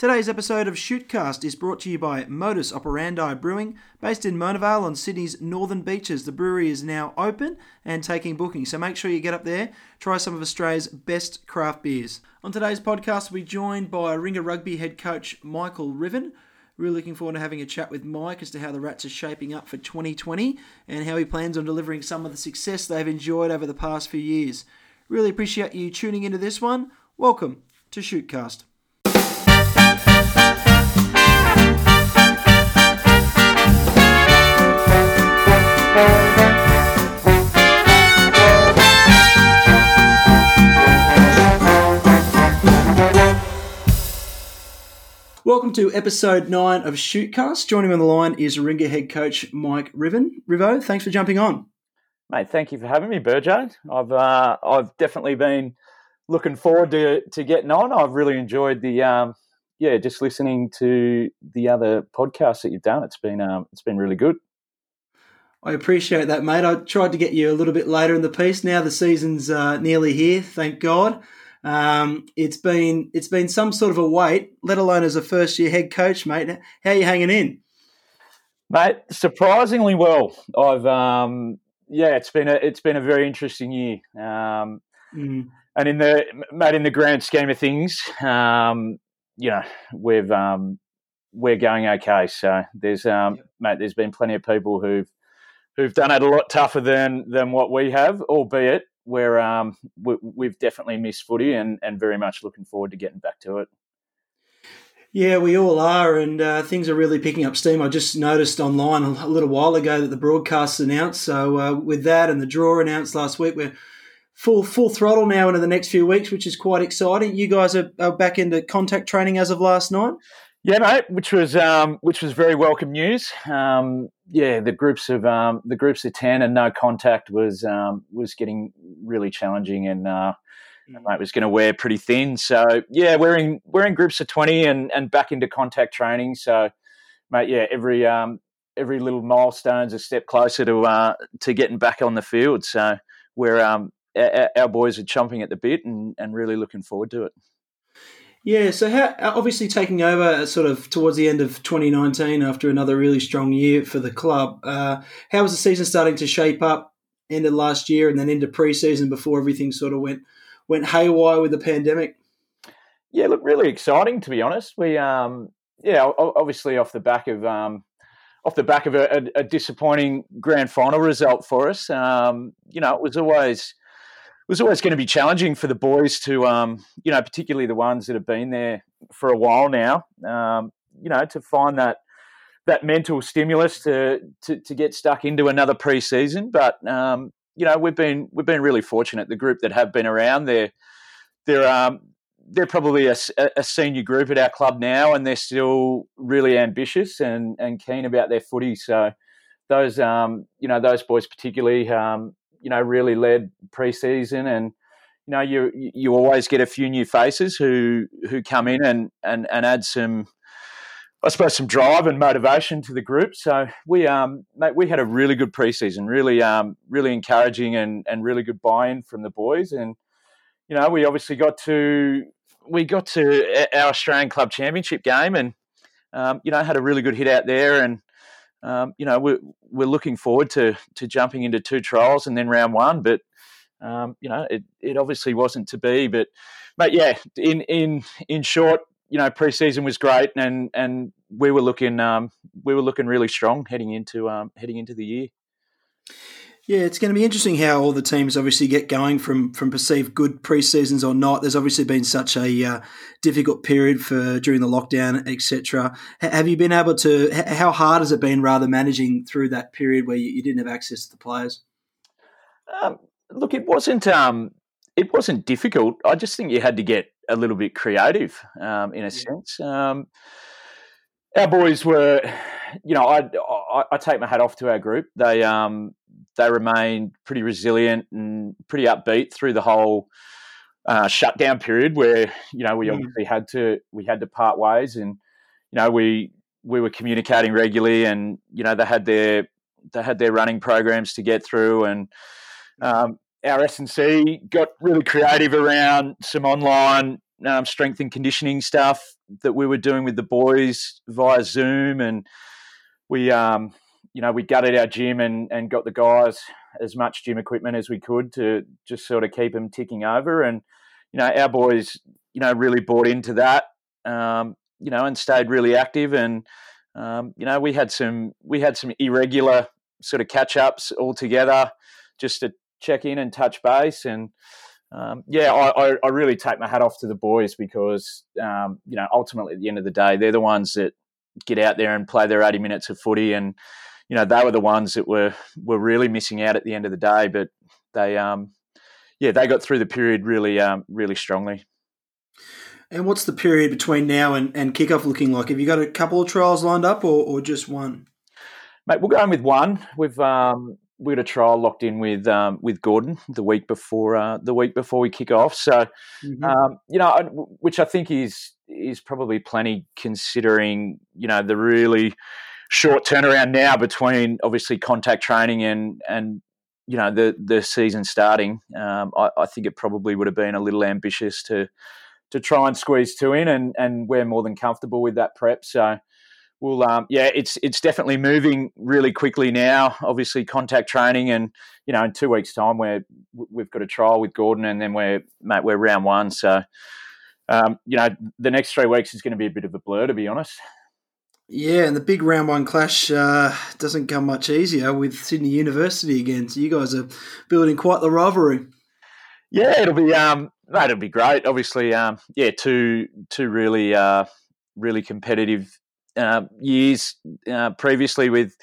Today's episode of Shootcast is brought to you by Modus Operandi Brewing, based in Mona Vale on Sydney's northern beaches. The brewery is now open and taking bookings, so make sure you get up there, try some of Australia's best craft beers. On today's podcast, we're joined by Ringer Rugby head coach Michael Ruthven. Really looking forward to having a chat with Mike as to how the Rats are shaping up for 2020 and how he plans on delivering some of the success they've enjoyed over the past few years. Really appreciate you tuning into this one. Welcome to Shootcast. Welcome to episode nine of Shootcast. Joining me on the line is Ringer head coach Mike Ruthven. Rivo, thanks for jumping on. Mate, thank you for having me, Burjo. I've uh, I've definitely been looking forward to to getting on. I've really enjoyed the um, yeah, just listening to the other podcasts that you've done. It's been um, it's been really good. I appreciate that, mate. I tried to get you a little bit later in the piece. Now the season's uh, nearly here, thank God. Um, it's been it's been some sort of a wait, let alone as a first year head coach, mate. How are you hanging in, mate? Surprisingly well. I've um, yeah, it's been a it's been a very interesting year. Um, mm. And in the mate, in the grand scheme of things, um, you know, we've um, we're going okay. So there's um, mate, there's been plenty of people who've who've done it a lot tougher than than what we have, albeit we're um, we, have definitely missed footy and, and very much looking forward to getting back to it. Yeah, we all are, and uh, things are really picking up steam. I just noticed online a little while ago that the broadcast announced. So uh, with that and the draw announced last week, we're full full throttle now into the next few weeks, which is quite exciting. You guys are, are back into contact training as of last night. Yeah, mate, which was um, which was very welcome news. Um, yeah, the groups of um, the groups of ten and no contact was um, was getting really challenging, and uh, mm. mate was going to wear pretty thin. So yeah, we're in we're in groups of twenty and and back into contact training. So, mate, yeah, every um, every little milestone's a step closer to uh, to getting back on the field. So we're um, our, our boys are chomping at the bit and, and really looking forward to it. Yeah, so how, obviously taking over sort of towards the end of 2019 after another really strong year for the club, uh, how was the season starting to shape up? Ended last year and then into preseason before everything sort of went went haywire with the pandemic. Yeah, look, really exciting to be honest. We, um, yeah, obviously off the back of um, off the back of a, a, a disappointing grand final result for us. Um, you know, it was always was always going to be challenging for the boys to, um, you know, particularly the ones that have been there for a while now, um, you know, to find that that mental stimulus to to, to get stuck into another preseason. But um, you know, we've been we've been really fortunate. The group that have been around, they're they're um, they're probably a, a, senior group at our club now, and they're still really ambitious and, and keen about their footy. So those um, you know those boys particularly um, you know really led preseason, and you know you you always get a few new faces who who come in and and and add some. I suppose some drive and motivation to the group. So we, um, mate, we had a really good preseason, really, um, really encouraging and, and really good buy-in from the boys. And you know, we obviously got to we got to our Australian Club Championship game, and um, you know, had a really good hit out there, and um, you know, we're, we're looking forward to to jumping into two trials and then round one. But um, you know, it, it obviously wasn't to be. But but yeah, in in in short, you know, preseason was great, and and we were looking um, we were looking really strong heading into um, heading into the year. Yeah, it's going to be interesting how all the teams obviously get going from from perceived good pre-seasons or not. There's obviously been such a uh, difficult period for during the lockdown, etc. Have you been able to? How hard has it been, rather managing through that period where you, you didn't have access to the players? Um, look, it wasn't um, it wasn't difficult. I just think you had to get a little bit creative um, in a yeah. sense. Um, our boys were, you know, I, I, I take my hat off to our group. They um they remained pretty resilient and pretty upbeat through the whole uh, shutdown period, where you know we mm. obviously had to we had to part ways, and you know we we were communicating regularly, and you know they had their they had their running programs to get through, and um, our S and C got really creative around some online um, strength and conditioning stuff that we were doing with the boys via Zoom, and we, um, you know, we gutted our gym and, and got the guys as much gym equipment as we could to just sort of keep them ticking over. And you know, our boys, you know, really bought into that, um, you know, and stayed really active. And um, you know, we had some we had some irregular sort of catch ups all together just to check in and touch base. And um, yeah, I, I, really take my hat off to the boys because um, you know ultimately at the end of the day they're the ones that get out there and play their eighty minutes of footy, and you know they were the ones that were were really missing out at the end of the day. But they um, yeah they got through the period really um, really strongly. And what's the period between now and, and kickoff looking like? Have you got a couple of trials lined up or, or just one? Mate, we're going with one. We've um, we got a trial locked in with um, with Gordon the week before uh, the week before we kick off. So, mm-hmm. um, you know, which I think is is probably plenty considering you know the really short turnaround now between obviously contact training and and you know the the season starting. Um, I, I, think it probably would have been a little ambitious to to try and squeeze two in, and and we're more than comfortable with that prep. So we'll um, yeah, it's it's definitely moving really quickly now. Obviously, contact training, and you know, in two weeks' time, we're we've got a trial with Gordon, and then we're mate, we're round one. So, um, you know, the next three weeks is going to be a bit of a blur, to be honest. Yeah, and the big round one clash uh, doesn't come much easier with Sydney University again. So you guys are building quite the rivalry. Yeah, it'll be um, it'll be great. Obviously, um, yeah, two two really uh, really competitive uh, years uh, previously with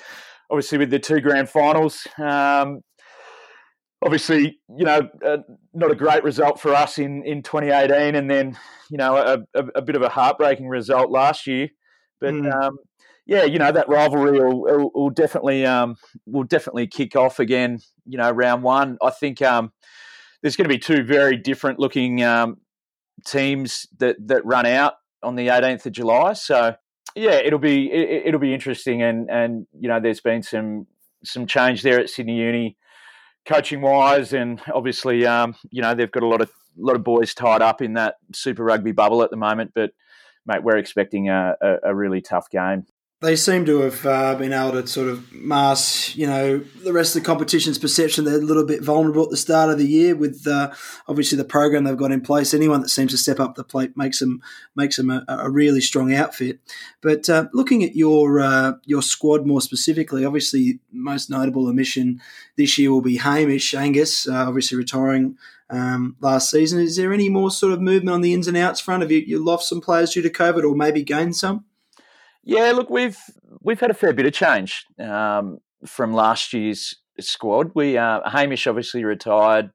obviously with the two grand finals. Um, obviously, you know, uh, not a great result for us in, in 2018, and then you know a, a, a bit of a heartbreaking result last year. But mm. um, yeah, you know that rivalry will, will, will definitely um, will definitely kick off again. You know, round one. I think um, there's going to be two very different looking um, teams that that run out on the 18th of July. So yeah, it'll be it, will be interesting, and and you know, there's been some some change there at Sydney Uni, coaching wise, and obviously, um, you know, they've got a lot of lot of boys tied up in that Super Rugby bubble at the moment. But mate, we're expecting a, a, a really tough game they seem to have uh, been able to sort of mask, you know, the rest of the competition's perception. They're a little bit vulnerable at the start of the year with uh, obviously the program they've got in place. Anyone that seems to step up the plate makes them makes them a, a really strong outfit. But uh, looking at your uh, your squad more specifically, obviously most notable omission this year will be Hamish Angus, uh, obviously retiring. Um, last season, is there any more sort of movement on the ins and outs front? Have you, you lost some players due to COVID, or maybe gained some? Yeah, look, we've we've had a fair bit of change um, from last year's squad. We uh, Hamish obviously retired.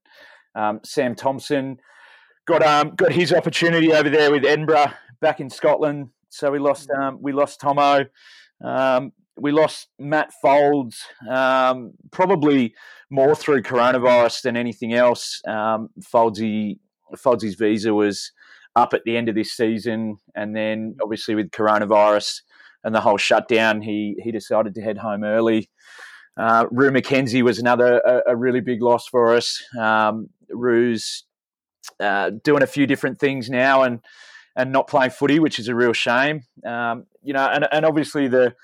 Um, Sam Thompson got um, got his opportunity over there with Edinburgh back in Scotland. So we lost mm. um, we lost Tomo. We lost Matt Folds, um, probably more through coronavirus than anything else. Um, Foldsy Foldsy's visa was up at the end of this season, and then obviously with coronavirus, and the whole shutdown, he he decided to head home early. Uh, Rue McKenzie was another a, a, really big loss for us. Um, Rue's uh, doing a few different things now and and not playing footy, which is a real shame. Um, you know, and, and obviously the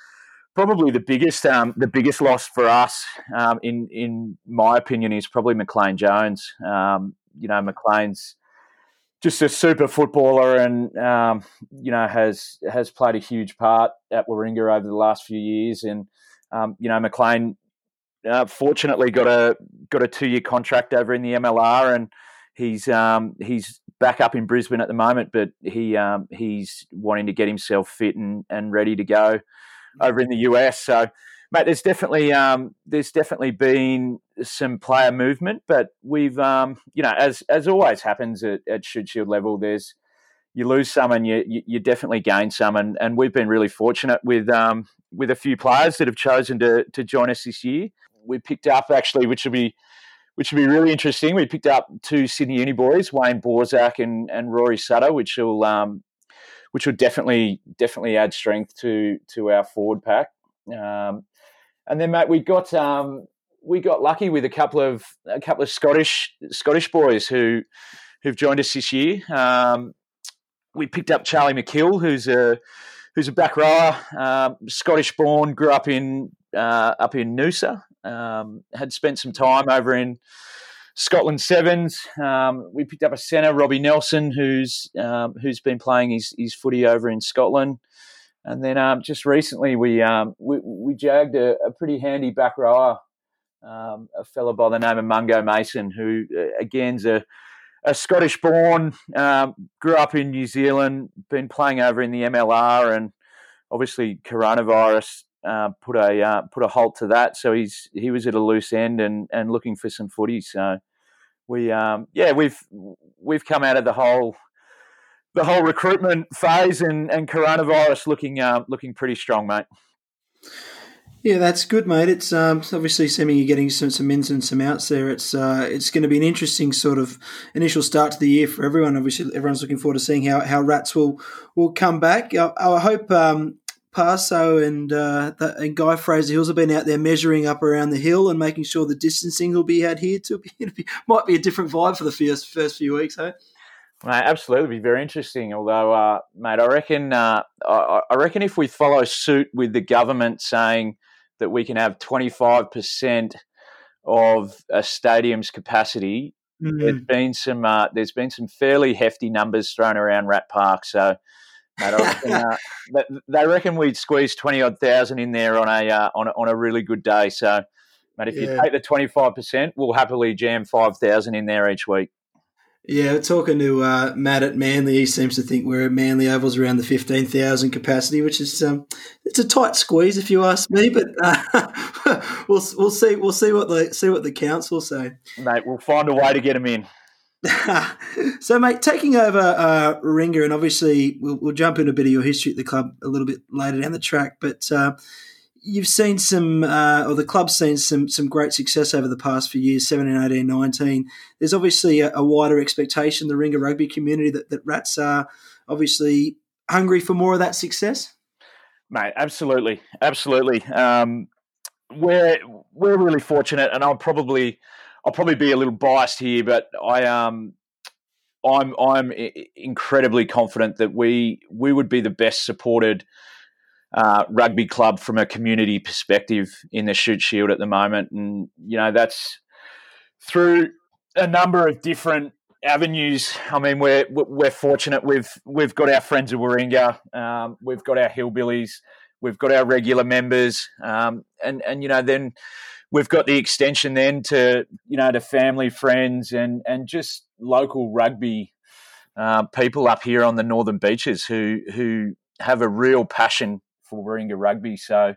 probably the biggest um, the biggest loss for us, um, in in my opinion, is probably McLean Jones. Um, you know, McLean's just a super footballer, and um, you know has has played a huge part at Warringah over the last few years. And um, you know, McLean uh, fortunately got a got a two year contract over in the MLR, and he's um, he's back up in Brisbane at the moment. But he he's wanting to get himself fit and, and ready to go over in the US. So mate, there's definitely um, there's definitely been some player movement, but we've um, you know as as always happens at, at Shield level, there's you lose some and you, you, you definitely gain some, and, and we've been really fortunate with um, with a few players that have chosen to to join us this year. We picked up actually, which will be which will be really interesting. We picked up two Sydney Uni boys, Wayne Borzak and, and Rory Sutter, which will um, which will definitely definitely add strength to to our forward pack. Um, and then, mate, we got um, we got lucky with a couple of a couple of Scottish Scottish boys who who've joined us this year. Um, we picked up Charlie McKill, who's a who's a back rower, um, Scottish born, grew up in uh, up in Noosa, um, had spent some time over in Scotland Sevens. Um, we picked up a centre, Robbie Nelson, who's um, who's been playing his, his footy over in Scotland. And then um, just recently, we um, we, we jagged a, a, pretty handy back rower, um, a fellow by the name of Mungo Mason, who uh, again's a, a Scottish born, um, grew up in New Zealand, been playing over in the MLR, and obviously coronavirus uh, put a uh, put a halt to that. So he's he was at a loose end and and looking for some footy. So we um, yeah we've we've come out of the whole the whole recruitment phase and, and coronavirus looking uh, looking pretty strong, mate. Yeah, that's good, mate. It's um, obviously assuming you're getting some, some ins and some outs there. It's uh, it's going to be an interesting sort of initial start to the year for everyone. Obviously, everyone's looking forward to seeing how, how Rats will will come back. I, I hope um, Parso and uh, and Guy Fraser Hills have been out there measuring up around the hill and making sure the distancing will be adhered to. It might be a different vibe for the first first few weeks, hey? Mate, absolutely, be very interesting. Although, uh, mate, I reckon uh, I, I, reckon if we follow suit with the government saying that we can have twenty five percent of a stadium's capacity, mm. there's been some uh, there's been some fairly hefty numbers thrown around Rat Park. So, mate, I reckon, uh, they reckon we'd squeeze twenty odd thousand in there on a uh, on a, on a really good day. So, mate, if yeah. you take the twenty five percent, we'll happily jam five thousand in there each week. Yeah, talking to uh, Matt at Manly, he seems to think we're at Manly Ovals around the fifteen thousand capacity, which is um, it's a tight squeeze if you ask me. But uh, we'll we'll see we'll see what the see what the council say. Mate, we'll find a way to get them in. so, mate, taking over uh, Ringer, and obviously we'll, we'll, jump into a bit of your history at the club a little bit later down the track, but uh, you've seen some, uh, or the club's seen some some great success over the past few years 17, 18, 19. There's obviously a, a wider expectation, the Ringer rugby community, that, that Rats are obviously hungry for more of that success. Mate, absolutely. Absolutely. Um, we're, we're really fortunate, and I'll probably. I'll probably be a little biased here, but I um I'm I'm incredibly confident that we we would be the best supported uh, rugby club from a community perspective in the Shute Shield at the moment, and you know that's through a number of different avenues. I mean, we're we're fortunate. We've we've got our friends of Warringah, um, we've got our hillbillies, we've got our regular members, um, and and you know then we've got the extension then to you know to family, friends, and and just local rugby uh, people up here on the northern beaches who who have a real passion for Warringah Rugby. So,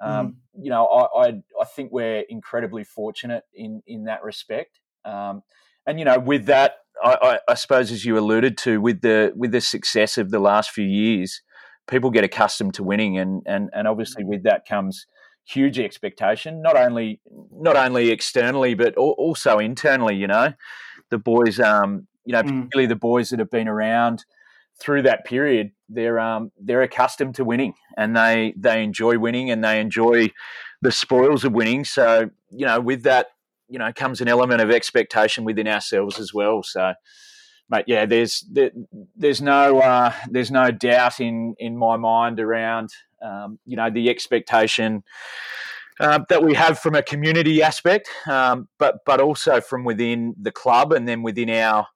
um, mm. you know, I, I, I think we're incredibly fortunate in in that respect. Um, and you know, with that, I, I, I, suppose as you alluded to, with the with the success of the last few years, people get accustomed to winning, and and and obviously mm. with that comes huge expectation, not only not only externally but also internally. You know, the boys, um, you know, mm. particularly the boys that have been around through that period, they're um, they're accustomed to winning, and they they enjoy winning, and they enjoy the spoils of winning. So you know, with that, you know, comes an element of expectation within ourselves as well. So, mate, yeah, there's there, there's no uh, there's no doubt in in my mind around um, you know the expectation. Uh, that we have from a community aspect, um, but but also from within the club and then within our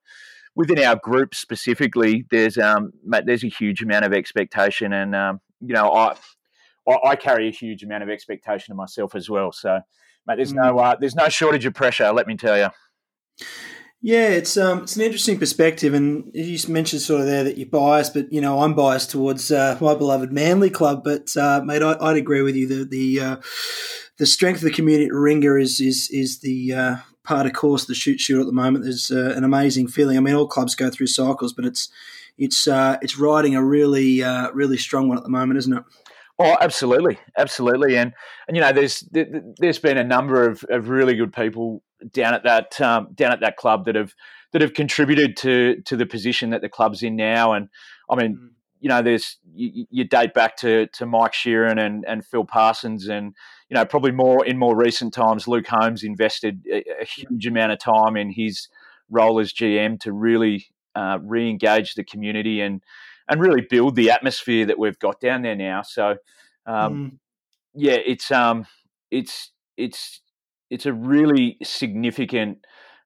within our group specifically, there's um, mate, there's a huge amount of expectation, and um, you know, I, I, carry a huge amount of expectation of myself as well. So, mate, there's no uh, there's no shortage of pressure. Let me tell you. Yeah, it's um, it's an interesting perspective, and you mentioned sort of there that you're biased, but you know I'm biased towards uh, my beloved Manly club. But uh, mate, I, would agree with you. The the uh, the strength of the community at Ringer is is is the uh, part of course the Shute Shield at the moment. There's uh, an amazing feeling. I mean, all clubs go through cycles, but it's it's uh, it's riding a really really strong one at the moment, isn't it? Oh, absolutely, absolutely, and and you know, there's there's been a number of, of really good people down at that um, down at that club that have that have contributed to to the position that the club's in now, and I mean. Mm. You know, there's you, you, date back to, to Mike Sheerin and, and Phil Parsons, and you know, probably more in more recent times, Luke Holmes invested a, a huge amount of time in his role as GM to really uh, re-engage the community, and and really build the atmosphere that we've got down there now. So, um, mm. yeah, it's um, it's it's it's a really significant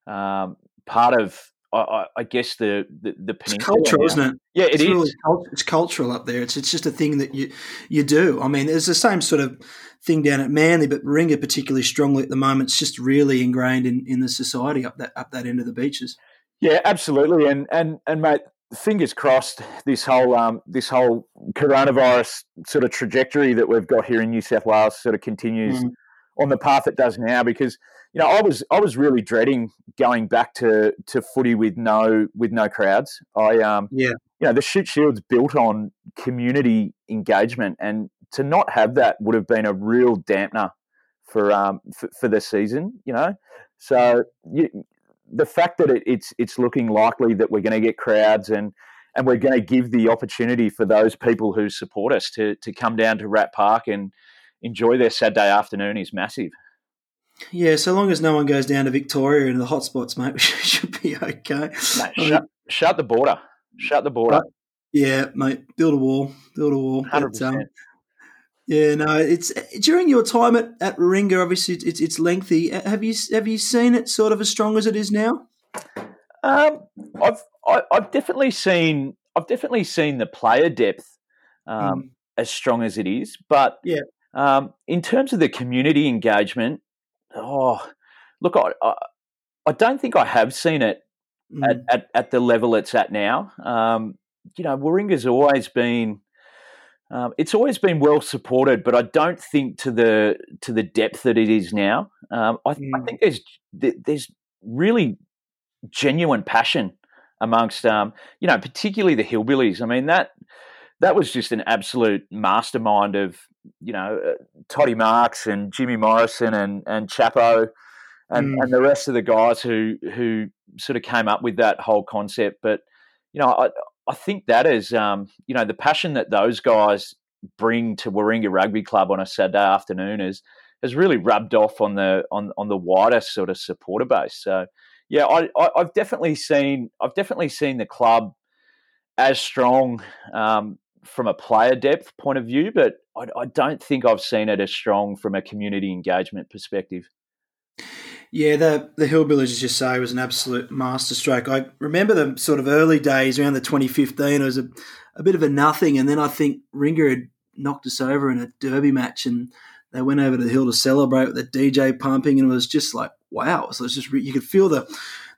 um, part of I, I, guess the the, the it's cultural, isn't it? Yeah, it it's is. Really, it's cultural up there. It's it's just a thing that you you do. I mean, it's the same sort of thing down at Manly, but Warringah particularly strongly at the moment. It's just really ingrained in, in the society up that up that end of the beaches. Yeah, absolutely. And and and mate, fingers crossed. This whole um this whole coronavirus sort of trajectory that we've got here in New South Wales sort of continues mm. on the path it does now because you know, I was I was really dreading going back to, to footy with no with no crowds. I um yeah, you know, the Shute Shield's built on community engagement, and to not have that would have been a real dampener for um for, for the season. You know, so you, the fact that it, it's it's looking likely that we're going to get crowds and and we're going to give the opportunity for those people who support us to to come down to Rat Park and enjoy their Saturday afternoon is massive. Yeah, so long as no one goes down to Victoria into the hotspots, mate, we should be okay. Mate, shut, shut, the border. Shut the border. Right. Yeah, mate. Build a wall. Build a wall. Hundred um, yeah, no. It's during your time at at Warringah. Obviously, it's it's lengthy. Have you have you seen it sort of as strong as it is now? Um, I've I, have i have definitely seen I've definitely seen the player depth um, mm. as strong as it is, but yeah. Um, in terms of the community engagement, oh, look, I, I, I don't think I have seen it mm. at, at, at, the level it's at now. Um, you know, Warringah's always been. Um, it's always been well supported, but I don't think to the to the depth that it is now. Um, I, mm. I, think there's there's really genuine passion amongst um, you know particularly the hillbillies. I mean that that was just an absolute mastermind of you know uh, Toddy Marks and Jimmy Morrison and and Chapo and, mm. and the rest of the guys who who sort of came up with that whole concept. But you know, I I think that is um, you know the passion that those guys bring to Warringah Rugby Club on a Saturday afternoon is has really rubbed off on the on on the wider sort of supporter base. So yeah, I, I have definitely seen I've definitely seen the club as strong um, from a player depth point of view, but I, I, don't think I've seen it as strong from a community engagement perspective. Yeah, the the Hillbillies, as you say, was an absolute masterstroke. I remember the sort of early days around the 2015. It was a, a bit of a nothing, and then I think Ringer had knocked us over in a derby match, and they went over to the hill to celebrate with the DJ pumping, and it was just like wow. So it's just you could feel the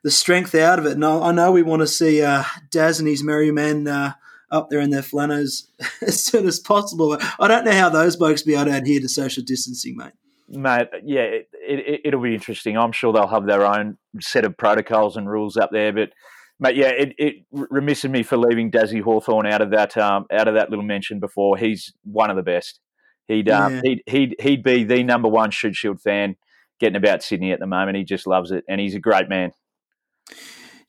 the strength out of it. And I, I know we want to see uh, Daz and his merry men. Uh, up there in their flannels as soon as possible. I don't know how those blokes be able to adhere to social distancing, mate. Mate, yeah, it, it, will be interesting. I'm sure they'll have their own set of protocols and rules up there, but. Mate, yeah, it, it remisses me for leaving Dazzy Hawthorn out of that um, out of that little mention before. He's one of the best. He'd um, yeah. he'd he'd he'd be the number one Shute Shield fan getting about Sydney at the moment. He just loves it, and he's a great man.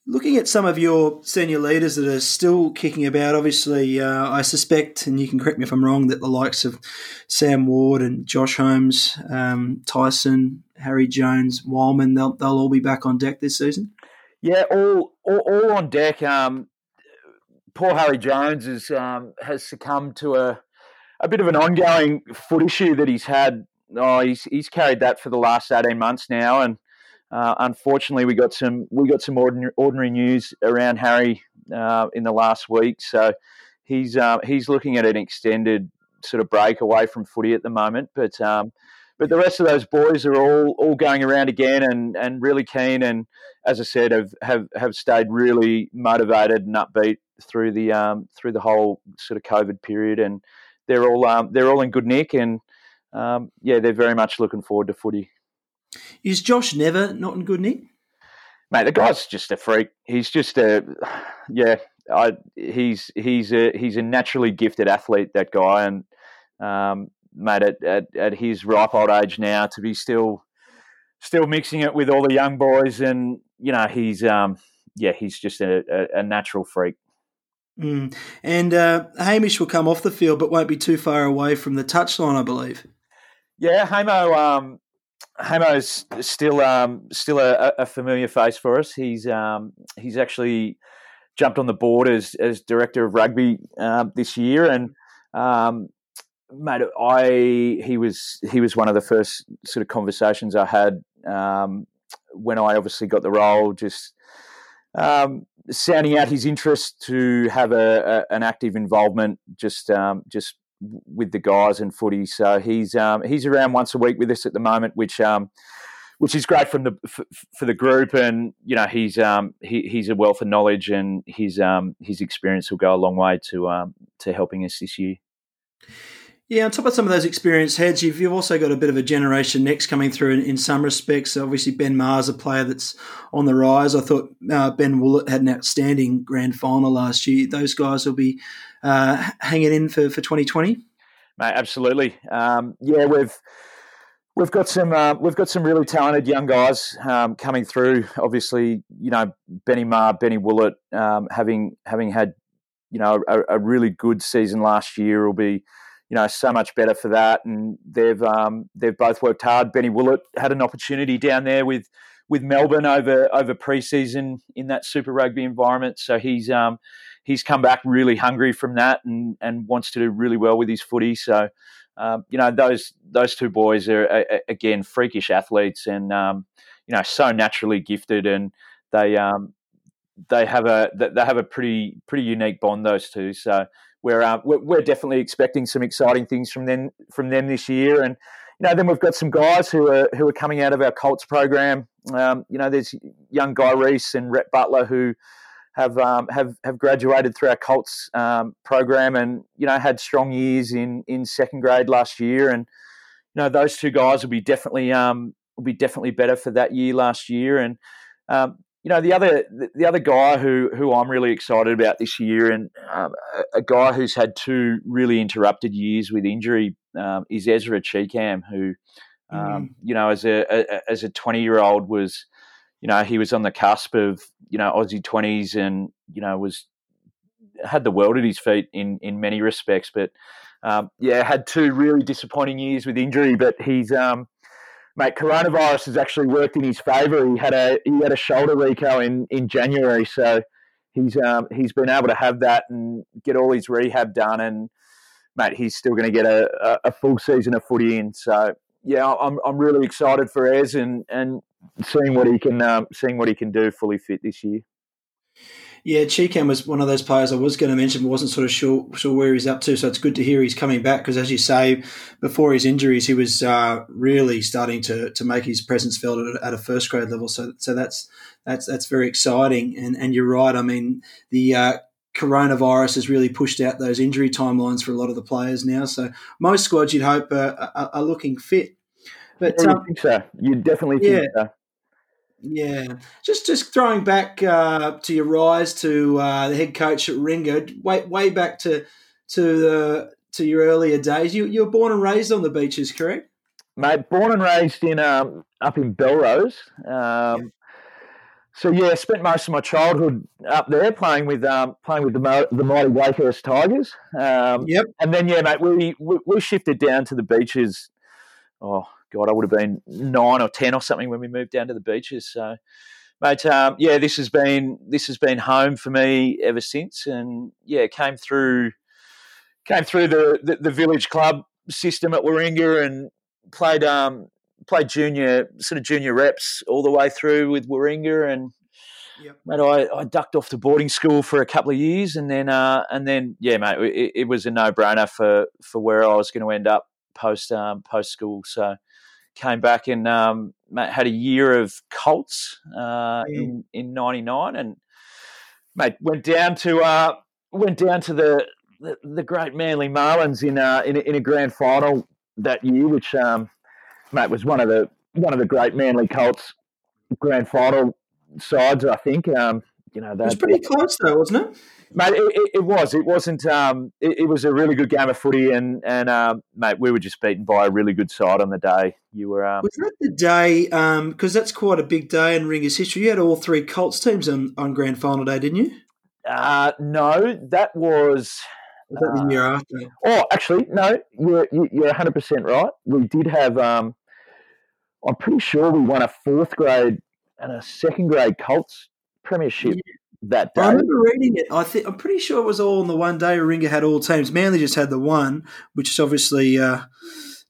Looking at some of your senior leaders that are still kicking about, obviously, uh, I suspect, and you can correct me if I'm wrong, that the likes of Sam Ward and Josh Holmes, um, Tyson, Harry Jones, Wildman, they'll, they'll all be back on deck this season. Yeah, all all, all on deck. Um, poor Harry Jones is, um, has succumbed to a a bit of an ongoing foot issue that he's had. Oh, he's he's carried that for the last eighteen months now, and uh, unfortunately, we got some we got some ordinary, ordinary news around Harry uh, in the last week. So he's uh, he's looking at an extended sort of break away from footy at the moment. But um, but the rest of those boys are all all going around again and, and really keen. And as I said, have have, have stayed really motivated and upbeat through the um, through the whole sort of COVID period. And they're all um, they're all in good nick. And um, yeah, they're very much looking forward to footy. Is Josh never not in good nick? Mate, the guy's just a freak. He's just a yeah. I, he's he's a he's a naturally gifted athlete. That guy, and um, mate, at, at, at his ripe old age now, to be still still mixing it with all the young boys, and you know, he's um, yeah, he's just a, a, a natural freak. Mm. And uh, Hamish will come off the field, but won't be too far away from the touchline, I believe. Yeah, Hamo. Um, Hamo's still um, still a, a, familiar face for us. He's um, he's actually jumped on the board as as director of rugby uh, this year, and um, mate, I he was he was one of the first sort of conversations I had um, when I obviously got the role. Just um, sounding out his interest to have a, a an active involvement, just um, just with the guys and footy. So he's um, he's around once a week with us at the moment, which um, which is great from the for, for the group. And you know he's um, he, he's a wealth of knowledge, and his his experience will go a long way to to helping us this year. Yeah, on top of some of those experienced heads, you've, you've also got a bit of a generation next coming through in, in some respects. Obviously, Ben Maher's a player that's on the rise. I thought uh, Ben Woollett had an outstanding grand final last year. Those guys will be uh, hanging in for, for 2020. Mate, absolutely. Um, yeah, we've we've got some uh, we've got some really talented young guys um, coming through. Obviously, you know Benny Maher, Benny Woollett, um, having having had you know a, a, really good season last year, will be you know so much better for that. And they've um, they've both worked hard. Benny Woollett had an opportunity down there with with Melbourne over over preseason in that Super Rugby environment, so he's um, he's come back really hungry from that and and wants to do really well with his footy. So. Um, you know those those two boys are, are again freakish athletes and um, you know so naturally gifted and they um, they have a they have a pretty pretty unique bond those two so we're, uh, we're definitely expecting some exciting things from them from them this year. And you know, then we've got some guys who are who are coming out of our Colts program. Um, you know, there's young Guy Reese and Rhett Butler who have um, have have graduated through our Colts um, program and you know had strong years in in second grade last year. And you know, those two guys will be definitely um, will be definitely better for that year last year. And um, you know, the other the other guy who who I'm really excited about this year, and um, a, a, guy who's had two really interrupted years with injury, um, is Ezra Cheekham, who, um, mm. you know, as a, a as a 20 year old was, you know, he was on the cusp of you know Aussie 20s, and you know was had the world at his feet in in many respects, but um, yeah, had two really disappointing years with injury, but he's um, mate, coronavirus has actually worked in his favour. He had a he had a shoulder reco in, in January, so he's um, he's been able to have that and get all his rehab done. And mate, he's still going to get a, a, full season of footy in. So yeah, I'm I'm really excited for Ez and and seeing what he can um, seeing what he can do fully fit this year. Yeah, Cheekham was one of those players I was going to mention, but wasn't sort of sure sure where he's up to. So it's good to hear he's coming back because, as you say, before his injuries, he was uh, really starting to to make his presence felt at, at, a first grade level. So so that's that's that's very exciting. And and you're right. I mean the. Uh, coronavirus has really pushed out those injury timelines for a lot of the players now. So most squads, you'd hope, uh, are, are, looking fit. But um, think so. You definitely think yeah. so. Yeah, just just throwing back uh, to your rise to uh, the head coach at Ringa, way way back to to the to your earlier days. You you were born and raised on the beaches, correct? Mate, born and raised in um, up in Belrose. Um, yeah. So yeah, spent most of my childhood up there playing with um, playing with the the mighty Wakehurst Tigers. Um, yep. And then yeah, mate, we, we we shifted down to the beaches. Oh, God, I would have been nine or ten or something when we moved down to the beaches. So, mate, um, yeah, this has been this has been home for me ever since, and yeah, came through came through the, the, the village club system at Warringah and played um, played junior sort of junior reps all the way through with Warringah and. Yep. Mate, I, I ducked off to boarding school for a couple of years, and then uh, and then yeah, mate, it, it was a no brainer for for where I was going to end up post um, post school. So came back and um, had a year of Colts uh, mm. in in '99, and mate went down to uh, went down to the, the, the great Manly Marlins in uh, in, a, in a grand final that year, which um, mate was one of the one of the great Manly Colts grand final sides. I think um, you know that it was pretty close though, wasn't it? mate. It, it, it, was. It wasn't. Um, it, it, was a really good game of footy, and and um, mate, we were just beaten by a really good side on the day. You were. Um, was that the day? Because um, that's quite a big day in Ringers history. You had all three Colts teams on, on grand final day, didn't you? Uh, no, that was. Was that the year uh, after? Oh, actually, no. You're you're 100 percent right. We did have. Um, I'm pretty sure we won a fourth grade and a second grade Colts premiership that day. I remember reading it. I think I'm pretty sure it was all on the one day. Warringah had all teams. Manly just had the one, which is obviously uh,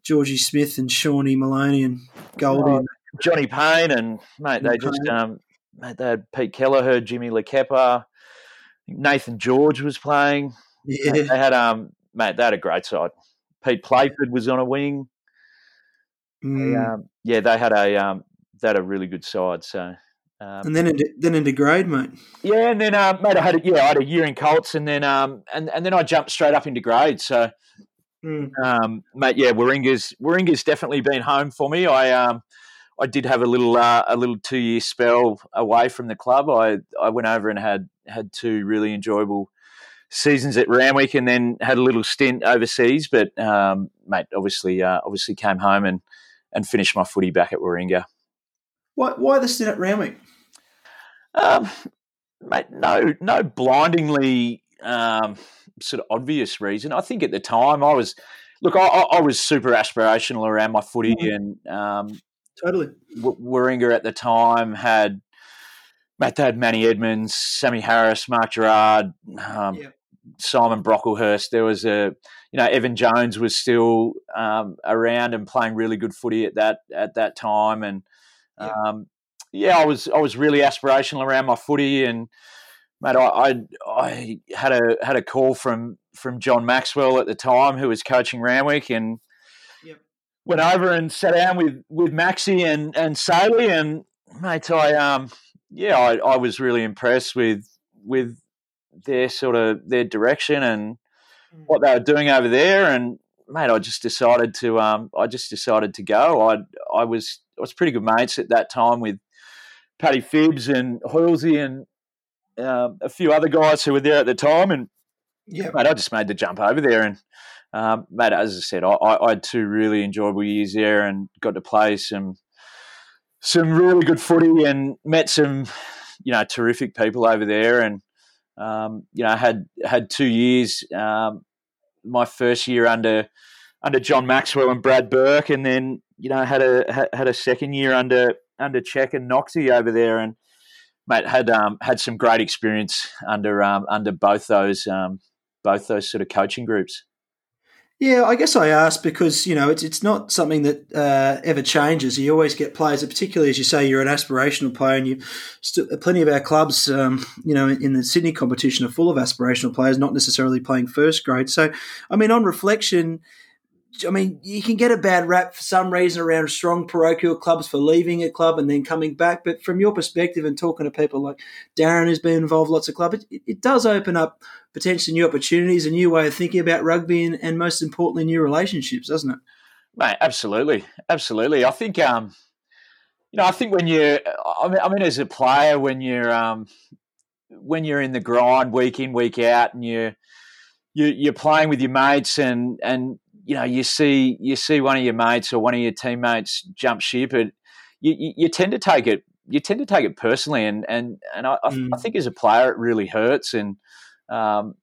Georgie Smith and Shawnee Maloney and Goldie. Oh, Johnny Payne and mate, they just um, mate, they had Pete Kelleher, Jimmy LeKepa, Nathan George was playing. Yeah, Mate, they had um, mate, they had a great side. Pete Playford was on a wing. They, Mm. um, yeah, they had a um, they had a really good side. So um, and then into, then into grade, mate. yeah, and then um, mate, I had a, yeah, I had a year in Colts, and then um, and and then I jumped straight up into grade. So Mm. um, mate, yeah, Warringah's Warringah's definitely been home for me. I um, I did have a little uh, a little two year spell away from the club. I I went over and had had two really enjoyable seasons at Randwick, and then had a little stint overseas. But um, mate, obviously, uh, obviously came home and and finished my footy back at Warringah. Why, why the stint at Randwick? Um, mate, no, no blindingly um, sort of obvious reason. I think at the time I was, look, I, I was super aspirational around my footy, Mhm. and um, Totally. W- Warringah at the time had, mate, they had Manny Edmonds, Sammy Harris, Mark Gerard, um, Yeah. Simon Brocklehurst. There was a, you know, Evan Jones was still um, around and playing really good footy at that at that time, and um, yeah, I was I was really aspirational around my footy, and mate, I, I I had a had a call from from John Maxwell at the time, who was coaching Randwick, and Yep. went over and sat down with with Maxi and and Saley, and mate, I um yeah, I, I was really impressed with with their sort of their direction and Mm. what they were doing over there, and mate, I just decided to um I just decided to go. I I was I was pretty good mates at that time with Paddy Phibbs and Hoylesy and um, a few other guys who were there at the time, and Yeah. mate, I just made the jump over there, and um, mate, as I said, I, I, I had two really enjoyable years there, and got to play some some really good footy, and met some you know terrific people over there, and um, you know had had two years. Um, my first year under under John Maxwell and Brad Burke, and then you know had a had a second year under under Check and Noxie over there, and mate had um, had some great experience under um, under both those um, both those sort of coaching groups. Yeah, I guess I asked because you know it's it's not something that uh, ever changes. You always get players, particularly as you say, you're an aspirational player, and you st- plenty of our clubs, um, you know, in the Sydney competition are full of aspirational players, not necessarily playing first grade. So, I mean, on reflection, I mean, you can get a bad rap for some reason around strong parochial clubs for leaving a club and then coming back. But from your perspective and talking to people like Darren, who's been involved lots of clubs, it, it does open up potentially new opportunities, a new way of thinking about rugby, and, and most importantly, new relationships, doesn't it? Mate, absolutely, absolutely. I think, um, you know, I think when you, I mean, I mean, as a player, when you're, um, when you're in the grind week in, week out, and you, you you're playing with your mates, and and you know, you see you see one of your mates or one of your teammates jump ship, it you, you, you tend to take it, you tend to take it personally, and and and I, I, Mm. I think as a player, it really hurts, and um,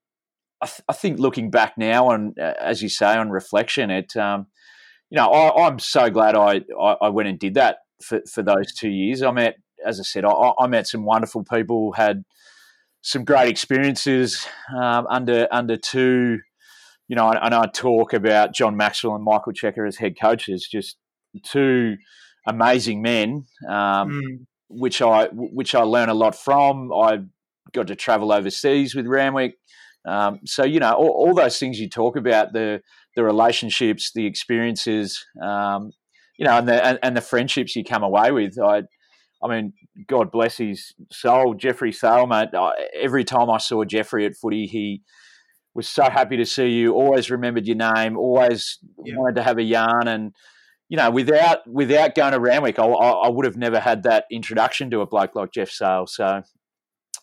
I, th- I think looking back now, and uh, as you say, on reflection, it. Um, you know, I, I'm so glad I, I, I went and did that for, for those two years. I met, as I said, I, I met some wonderful people, had some great experiences um, under under two. You know, and I talk about John Maxwell and Michael Cheika as head coaches, just two amazing men, um, Mm. which I which I learn a lot from. I got to travel overseas with Randwick, um, so you know all, all those things you talk about the the relationships, the experiences, um, you know, and the and, and the friendships you come away with. I, I mean, God bless his soul, Jeffrey Sale, mate. I, every time I saw Jeffrey at footy, he was so happy to see you. Always remembered your name. Always Yeah. wanted to have a yarn. And you know, without without going to Randwick, I, I, I would have never had that introduction to a bloke like Jeff Sale. So.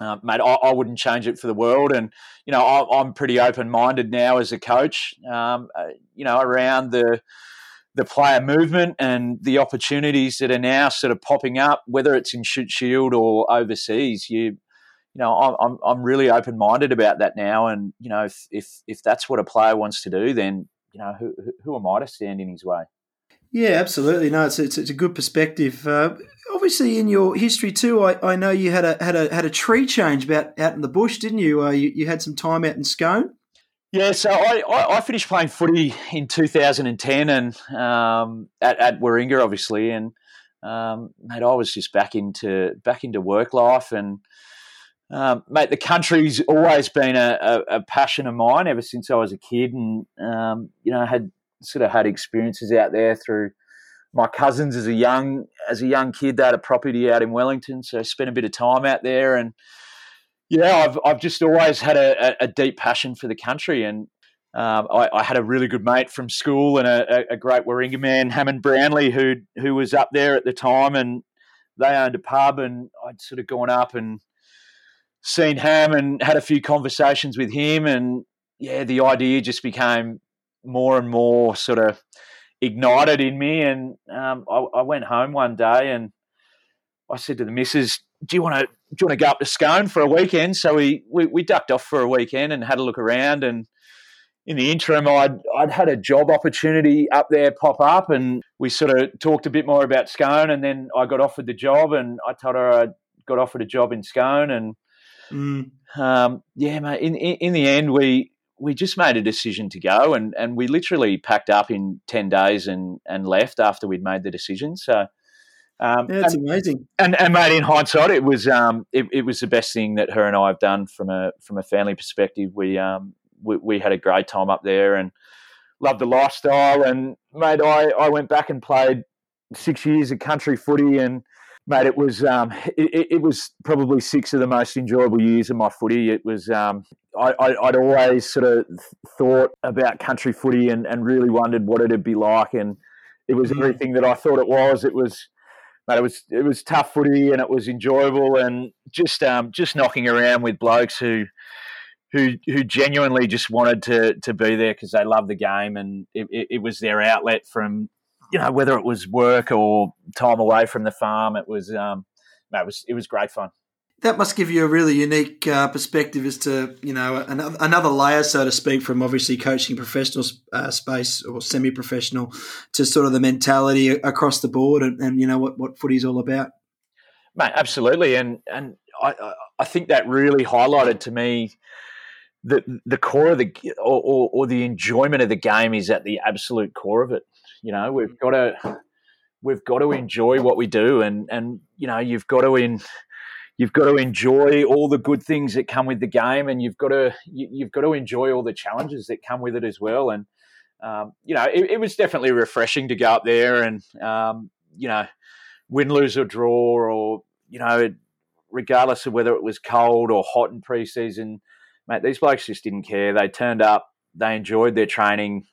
Uh, mate, I, I wouldn't change it for the world, and you know I, I'm pretty open minded now as a coach. Um, uh, you know around the the player movement and the opportunities that are now sort of popping up, whether it's in Shute Shield or overseas. You, you know, I'm I'm, really open minded about that now, and you know if, if if that's what a player wants to do, then you know who who- am I to stand in his way? Yeah, absolutely. No, it's it's, it's a good perspective. Uh, obviously, in your history too, I, I know you had a had a had a tree change about out in the bush, didn't you? Uh, you, you had some time out in Scone. Yeah, so I, I, finished playing footy in 2010 and um, at, at Warringah, obviously, and um, mate, I was just back into back into work life, and um, mate, the country's always been a, a, a, passion of mine ever since I was a kid, and um, you know, had sort of had experiences out there through my cousins as a young as a young kid. They had a property out in Wellington, so I spent a bit of time out there and yeah, I've I've just always had a, a deep passion for the country, and um, I, I, had a really good mate from school and a, a, great Warringah man, Hammond Brownlee, who who was up there at the time, and they owned a pub, and I'd sort of gone up and seen Ham and had a few conversations with him, and yeah, the idea just became more and more sort of ignited in me, and um, I, I went home one day and I said to the missus, "Do you want to do you want to go up to Scone for a weekend?" So we, we we ducked off for a weekend and had a look around. And in the interim, I'd I'd had a job opportunity up there pop up, and we sort of talked a bit more about Scone. And then I got offered the job, and I told her I got offered a job in Scone, and mm. um, yeah, mate. In, in in the end, we we just made a decision to go, and and we literally packed up in ten days and and left after we'd made the decision. So um, yeah, it's and, amazing. And, and mate, in hindsight, it was um, it, it, was the best thing that her and I have done from a from a family perspective. We um, we, we had a great time up there and loved the lifestyle. And mate, I, I went back and played six years of country footy, and mate, it was um, it, it was probably six of the most enjoyable years of my footy. It was um, I, would always sort of thought about country footy and, and really wondered what it'd be like, and it was mm. everything that I thought it was. It was but it was it was tough footy and it was enjoyable and just um, just knocking around with blokes who who who genuinely just wanted to to be there because they love the game and it, it, it, was their outlet from you know whether it was work or time away from the farm. It was um, it was it was great fun that must give you a really unique uh, perspective as to you know another, another layer, so to speak, from obviously coaching professional uh, space or semi-professional to sort of the mentality across the board, and, and you know what what footy's all about. Mate, absolutely, and and I I think that really highlighted to me the the core of the or, or, or the enjoyment of the game is at the absolute core of it. You know, we've got to we've got to enjoy what we do, and and you know you've got to in you've got to enjoy all the good things that come with the game, and you've got to you, have got to enjoy all the challenges that come with it as well. And um, you know, it, it, was definitely refreshing to go up there and um, you know, win, lose or draw, or you know, regardless of whether it was cold or hot in preseason, mate, these blokes just didn't care. They turned up, they enjoyed their training,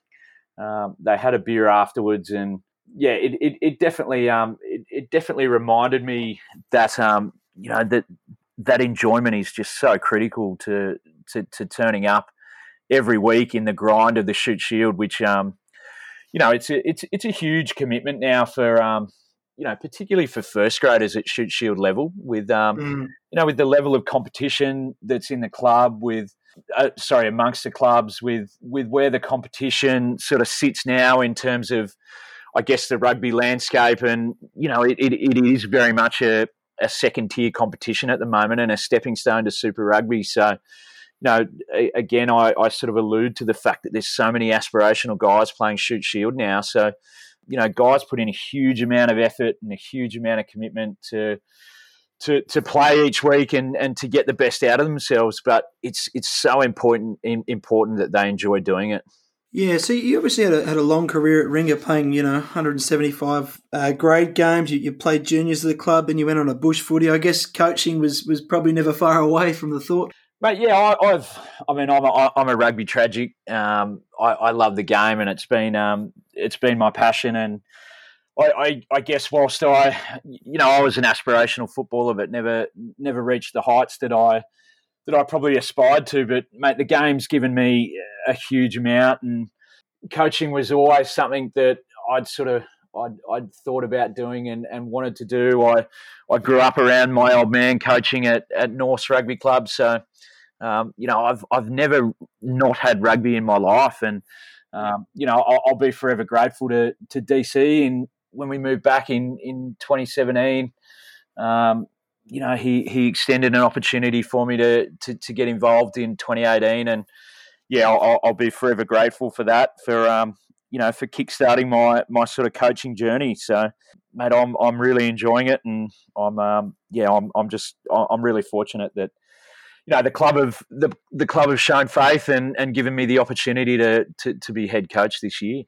um, they had a beer afterwards, and yeah, it, it, it definitely um, it, it, definitely reminded me that um, you know that that enjoyment is just so critical to, to to turning up every week in the grind of the Shute Shield, which um, you know it's a, it's it's a huge commitment now for um, you know particularly for first graders at Shute Shield level with um, mm. you know with the level of competition that's in the club with uh, sorry amongst the clubs with with where the competition sort of sits now in terms of I guess the rugby landscape and you know it, it, it is very much a a second tier competition at the moment and a stepping stone to Super Rugby. So, you know, again, I, I sort of allude to the fact that there's so many aspirational guys playing Shute Shield now. So, you know, guys put in a huge amount of effort and a huge amount of commitment to to, to play each week and, and to get the best out of themselves. But it's it's so important important that they enjoy doing it. Yeah, so you obviously had a, had a long career at Ringer playing, you know, 175 uh, grade games. You, you, played juniors at the club and you went on a bush footy. I guess coaching was, was probably never far away from the thought. But yeah, I, have I mean, I'm a, I'm a rugby tragic. Um, I, I, love the game and it's been um, it's been my passion. And I, I, I, guess whilst I, you know, I was an aspirational footballer, but never never reached the heights that I that I probably aspired to. But mate, the game's given me a huge amount, and coaching was always something that I'd sort of I'd, I'd thought about doing and, and wanted to do. I I grew up around my old man coaching at at North Rugby Club, so um, you know I've I've never not had rugby in my life, and um, you know, I'll, I'll, be forever grateful to to DC. And when we moved back in in 2017, um, you know, he he extended an opportunity for me to to, to get involved in 2018, and yeah, I'll, I'll be forever grateful for that for um, you know for kickstarting my my sort of coaching journey. So, mate, I'm I'm really enjoying it, and I'm um, yeah, I'm I'm just I'm really fortunate that you know the club of the the club have shown faith and and given me the opportunity to to, to be head coach this year.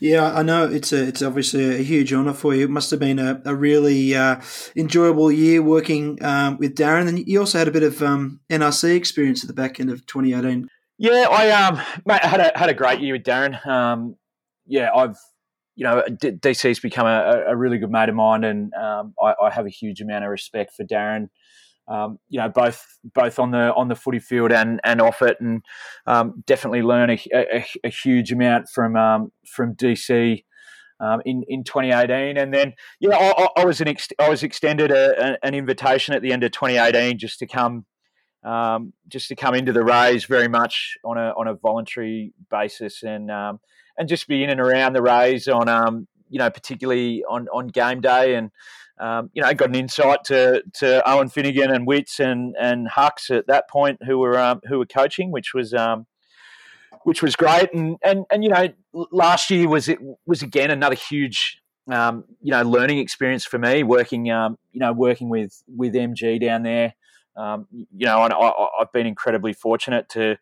Yeah, I know it's a, it's obviously a huge honour for you. It must have been a, a really uh, enjoyable year working um, with Darren. And you also had a bit of um, NRC experience at the back end of 2018. Yeah, I um, mate, had a had a great year with Darren. Um, yeah, I've you know DC's become a, a really good mate of mine, and um, I, I, have a huge amount of respect for Darren um, you know, both both on the on the footy field and and off it, and um, definitely learn a, a, a, huge amount from um, from DC. Um, in, in 2018, and then yeah, I, I was an ex- I was extended a, an invitation at the end of 2018 just to come um, just to come into the Rays very much on a on a voluntary basis and um, and just be in and around the Rays on um, you know particularly on on game day and um, you know, got an insight to, to Owen Finegan and Witts and and Hucks at that point who were um, who were coaching, which was um, which was great. And and and you know, last year was it was again another huge um, you know learning experience for me working um, you know working with with MG down there. Um, you know, I, I've been incredibly fortunate to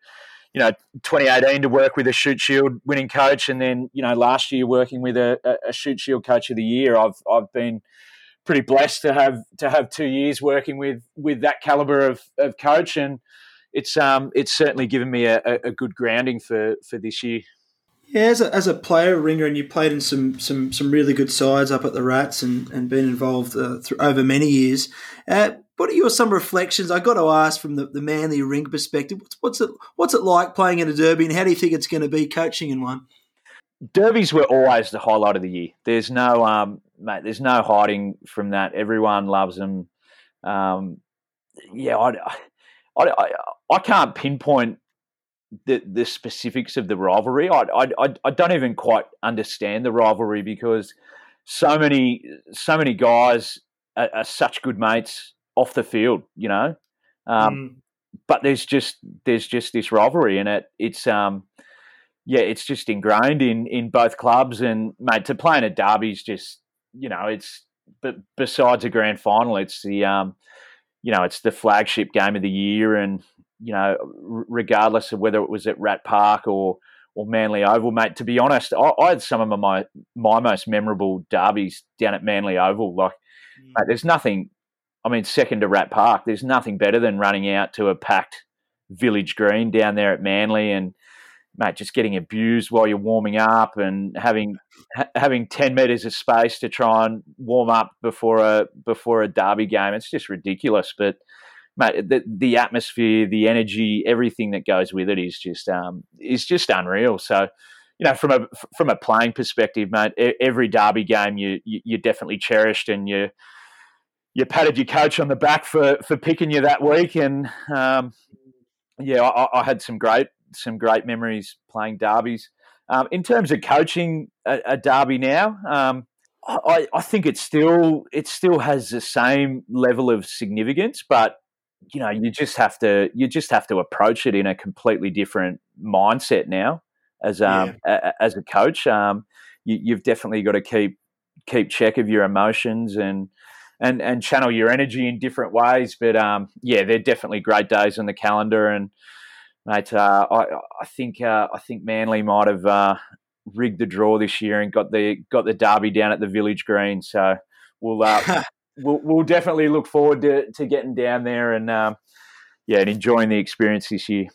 you know 2018 to work with a Shute Shield winning coach, and then you know last year working with a, a Shute Shield coach of the year. I've I've been pretty blessed to have to have two years working with with that caliber of, of coach, and it's um it's certainly given me a, a good grounding for for this year. Yeah, as a, as a player, Ringer, and you played in some, some, some really good sides up at the Rats and, and been involved uh, through, over many years. Uh, what are your some reflections? I got to ask from the, the Manly ring perspective. What's, what's it what's it like playing in a derby, and how do you think it's going to be coaching in one? Derbies were always the highlight of the year. There's no um, mate. There's no hiding from that. Everyone loves them. Um, yeah, I, I, I, I, can't pinpoint the the specifics of the rivalry. I, I, I don't even quite understand the rivalry because so many so many guys are, are such good mates off the field. You know, um, mm. but there's just there's just this rivalry, and it it's um yeah, it's just ingrained in in both clubs. And mate, to play in a derby is just you know, it's but besides a grand final, it's the um, you know, it's the flagship game of the year, and you know, regardless of whether it was at Rat Park or or Manly Oval, mate. To be honest, I, I had some of my my most memorable derbies down at Manly Oval. Like, mm. mate, there's nothing. I mean, second to Rat Park, there's nothing better than running out to a packed village green down there at Manly and mate, just getting abused while you're warming up and having ha- having ten meters of space to try and warm up before a before a derby game. It's just ridiculous. But mate, the, the atmosphere, the energy, everything that goes with it is just um, is just unreal. So. You know, from a from a playing perspective, mate, every derby game you, you, you definitely cherished, and you you patted your coach on the back for for picking you that week, and um, yeah, I, I, had some great some great memories playing derbies. Um, in terms of coaching a, a derby now, um, I, I, think it still it still has the same level of significance, but you know you just have to you just have to approach it in a completely different mindset now as um yeah. a, as a coach. Um, you, have definitely got to keep keep check of your emotions and and and channel your energy in different ways. But um, yeah, they're definitely great days on the calendar and mate. Uh, I, I think uh, I think Manly might have uh, rigged the draw this year and got the got the derby down at the Village Green. So we'll uh, we'll, we'll definitely look forward to, to getting down there and um, yeah, and enjoying the experience this year.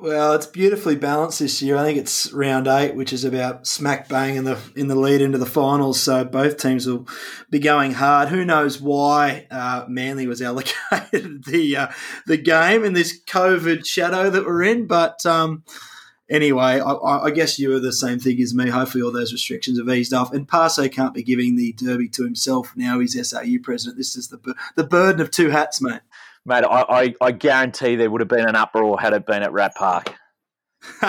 Well, it's beautifully balanced this year. I think it's round eight, which is about smack bang in the in the lead into the finals. So both teams will be going hard. Who knows why uh, Manly was allocated the uh, the game in this COVID shadow that we're in? But um, anyway, I, I, guess you are the same thing as me. Hopefully, all those restrictions have eased off. And Parsay can't be giving the derby to himself now. He's SAU president. This is the the burden of two hats, mate mate, I, I, I, guarantee there would have been an uproar had it been at Rat Park.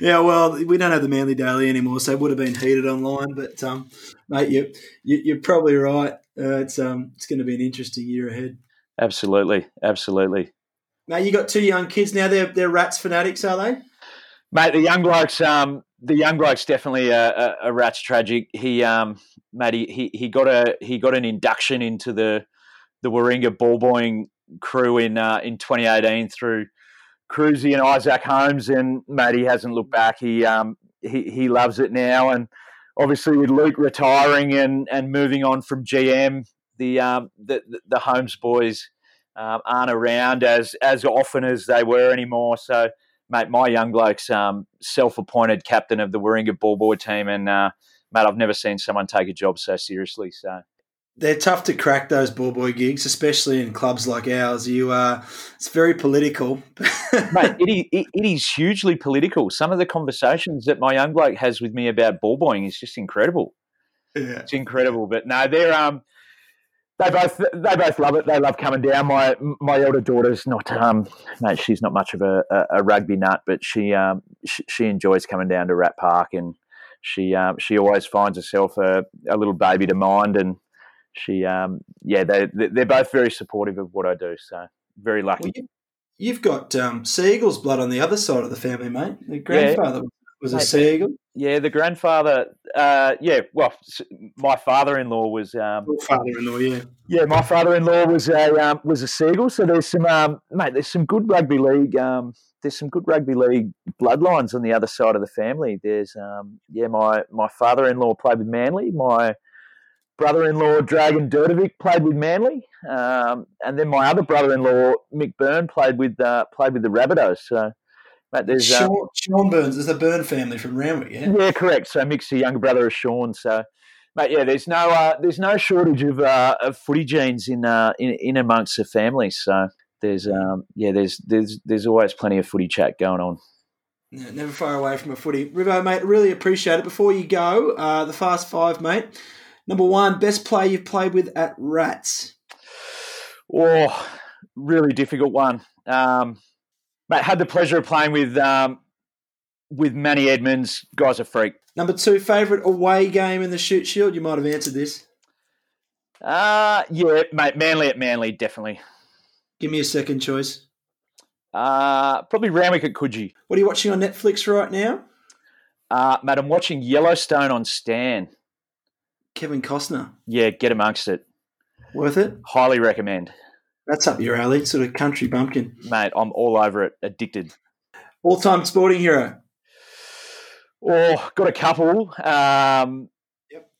yeah, well, we don't have the Manly Daily anymore, so it would have been heated online. But um, mate, you, you are probably right. Uh, it's um it's going to be an interesting year ahead. Absolutely, absolutely. Now you got two young kids now. They're they're rats fanatics, are they? Mate, the young blokes, um, the young bloke's definitely a, a, a rat's tragic. He, um, mate, he, he, he got a he got an induction into the the Warringah ball boying crew in uh, in 2018 through Cruzy and Isaac Holmes, and mate, he hasn't looked back. He um he he loves it now, and obviously with Luke retiring and and moving on from GM, the um the the Holmes boys um, aren't around as as often as they were anymore. So, mate, my young bloke's um, self-appointed captain of the Warringah ball boy team, and uh, mate, I've never seen someone take a job so seriously. So they're tough to crack those ball boy gigs, especially in clubs like ours. You uh, it's very political, mate. It, it, it is hugely political. Some of the conversations that my young bloke has with me about ball boying is just incredible. Yeah. It's incredible. But no, they're um, they both they both love it. They love coming down. My my elder daughter's not um, mate. She's not much of a, a, a rugby nut, but she um, she, she enjoys coming down to Rat Park and she um, she always finds herself a, a little baby to mind and she, um, yeah, they they're both very supportive of what I do. So very lucky. Well, you've got um, Seagull's blood on the other side of the family, mate. The grandfather yeah. was a Seagull. Yeah, the grandfather. Uh, yeah, well, my father-in-law was. Um, father-in-law, yeah. Yeah, my father-in-law was a um, was a Seagull. So there's some um, mate. There's some good rugby league. Um, there's some good rugby league bloodlines on the other side of the family. There's um, yeah, my my father-in-law played with Manly. My brother-in-law Dragon Durdovic played with Manly, um, and then my other brother-in-law Mick Byrne played with uh, played with the Rabbitohs. So, mate, there's Sean, um, Sean Burns is the Byrne family from Randwick, yeah. Yeah, correct. So Mick's the younger brother of Sean. So, mate, yeah, there's no uh, there's no shortage of, uh, of footy genes in, uh, in in amongst the family. So there's um, yeah, there's there's there's always plenty of footy chat going on. Yeah, never far away from a footy. Rivo, mate, really appreciate it. Before you go, uh, the Fast Five, mate. Number one, best player you've played with at Rats. Oh, really difficult one. Um, mate, had the pleasure of playing with um, with Manny Edmonds. Guy's a freak. Number two, favourite away game in the Shute Shield. You might have answered this. Uh yeah, mate. Manly at Manly, definitely. Give me a second choice. Uh probably Randwick at Coogee. What are you watching on Netflix right now? Uh, mate, I'm watching Yellowstone on Stan. Kevin Costner. Yeah, get amongst it. Worth it? Highly recommend. That's up your alley, sort of country bumpkin. Mate, I'm all over it. Addicted. All time sporting hero. Oh, got a couple. Um, yep.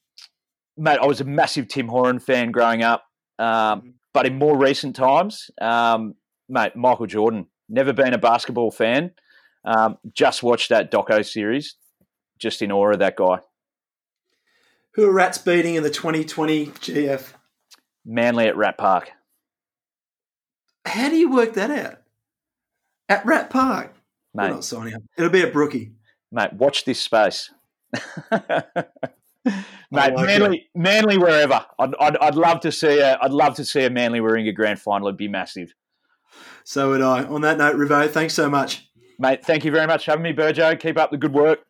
Mate, I was a massive Tim Horan fan growing up. Um, mm-hmm. But in more recent times, um, mate, Michael Jordan. Never been a basketball fan. Um, just watched that doco series. Just in awe of that guy. Who are Rats beating in the 2020 GF? Manly at Rat Park. How do you work that out? At Rat Park? Mate. We're not signing up. It'll be a Brookie. Mate, watch this space. Mate, like Manly, it. Manly, wherever. I'd, I'd, I'd, love to see a, I'd love to see a Manly Warringah grand final. It'd be massive. So would I. On that note, Rivo, thanks so much, mate. Thank you very much for having me, Burjo. Keep up the good work.